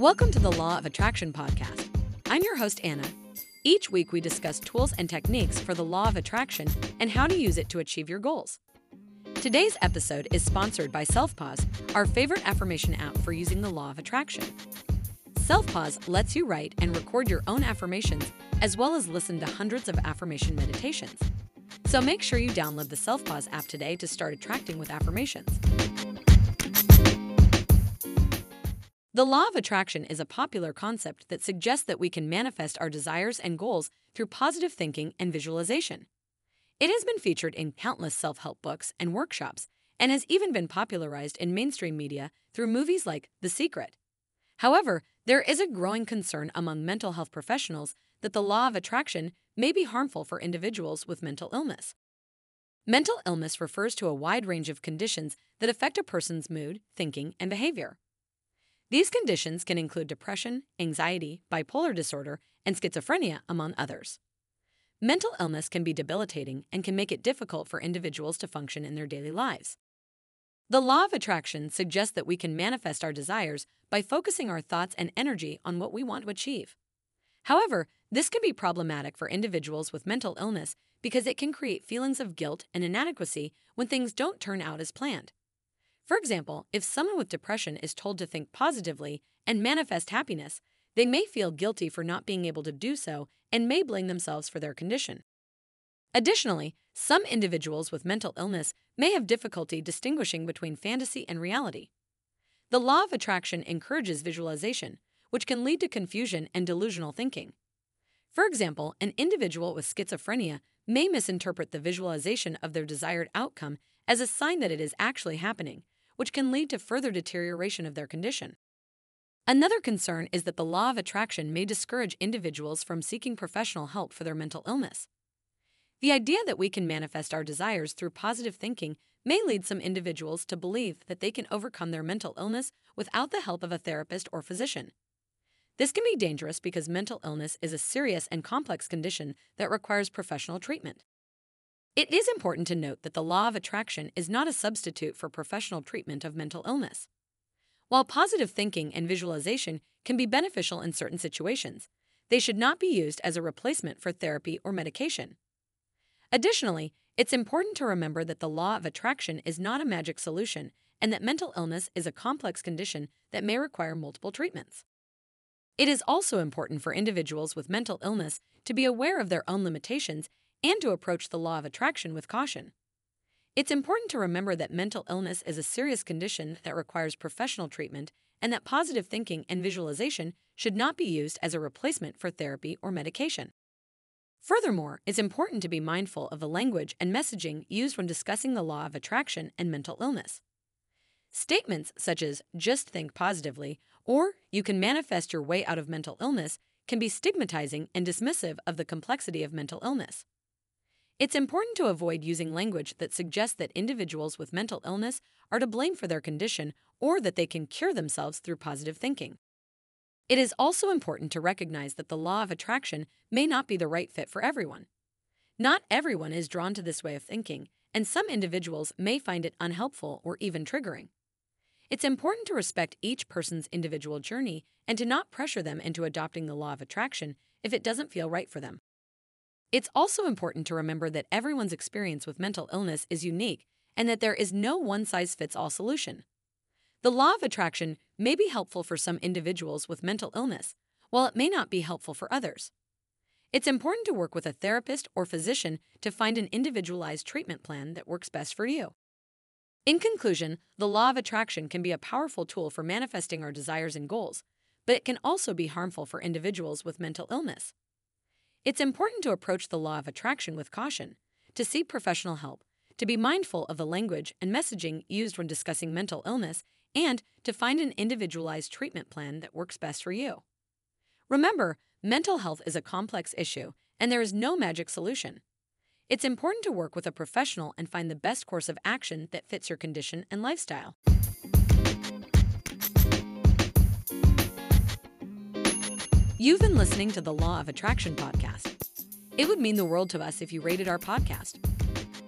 Welcome to the Law of Attraction podcast. I'm your host, Anna. Each week, we discuss tools and techniques for the law of attraction and how to use it to achieve your goals. Today's episode is sponsored by SelfPause, our favorite affirmation app for using the law of attraction. SelfPause lets you write and record your own affirmations as well as listen to hundreds of affirmation meditations. So make sure you download the SelfPause app today to start attracting with affirmations. The law of attraction is a popular concept that suggests that we can manifest our desires and goals through positive thinking and visualization. It has been featured in countless self help books and workshops and has even been popularized in mainstream media through movies like The Secret. However, there is a growing concern among mental health professionals that the law of attraction may be harmful for individuals with mental illness. Mental illness refers to a wide range of conditions that affect a person's mood, thinking, and behavior. These conditions can include depression, anxiety, bipolar disorder, and schizophrenia, among others. Mental illness can be debilitating and can make it difficult for individuals to function in their daily lives. The law of attraction suggests that we can manifest our desires by focusing our thoughts and energy on what we want to achieve. However, this can be problematic for individuals with mental illness because it can create feelings of guilt and inadequacy when things don't turn out as planned. For example, if someone with depression is told to think positively and manifest happiness, they may feel guilty for not being able to do so and may blame themselves for their condition. Additionally, some individuals with mental illness may have difficulty distinguishing between fantasy and reality. The law of attraction encourages visualization, which can lead to confusion and delusional thinking. For example, an individual with schizophrenia may misinterpret the visualization of their desired outcome as a sign that it is actually happening which can lead to further deterioration of their condition. Another concern is that the law of attraction may discourage individuals from seeking professional help for their mental illness. The idea that we can manifest our desires through positive thinking may lead some individuals to believe that they can overcome their mental illness without the help of a therapist or physician. This can be dangerous because mental illness is a serious and complex condition that requires professional treatment. It is important to note that the law of attraction is not a substitute for professional treatment of mental illness. While positive thinking and visualization can be beneficial in certain situations, they should not be used as a replacement for therapy or medication. Additionally, it's important to remember that the law of attraction is not a magic solution and that mental illness is a complex condition that may require multiple treatments. It is also important for individuals with mental illness to be aware of their own limitations and to approach the law of attraction with caution. It's important to remember that mental illness is a serious condition that requires professional treatment and that positive thinking and visualization should not be used as a replacement for therapy or medication. Furthermore, it's important to be mindful of the language and messaging used when discussing the law of attraction and mental illness. Statements such as just think positively or you can manifest your way out of mental illness can be stigmatizing and dismissive of the complexity of mental illness. It's important to avoid using language that suggests that individuals with mental illness are to blame for their condition or that they can cure themselves through positive thinking. It is also important to recognize that the law of attraction may not be the right fit for everyone. Not everyone is drawn to this way of thinking, and some individuals may find it unhelpful or even triggering. It's important to respect each person's individual journey and to not pressure them into adopting the law of attraction if it doesn't feel right for them. It's also important to remember that everyone's experience with mental illness is unique and that there is no one size fits all solution. The law of attraction may be helpful for some individuals with mental illness, while it may not be helpful for others. It's important to work with a therapist or physician to find an individualized treatment plan that works best for you. In conclusion, the law of attraction can be a powerful tool for manifesting our desires and goals, but it can also be harmful for individuals with mental illness. It's important to approach the law of attraction with caution, to seek professional help, to be mindful of the language and messaging used when discussing mental illness, and to find an individualized treatment plan that works best for you. Remember, mental health is a complex issue, and there is no magic solution. It's important to work with a professional and find the best course of action that fits your condition and lifestyle. You've been listening to the Law of Attraction podcast. It would mean the world to us if you rated our podcast.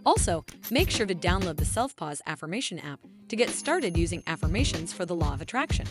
Also, make sure to download the Self Pause affirmation app to get started using affirmations for the Law of Attraction.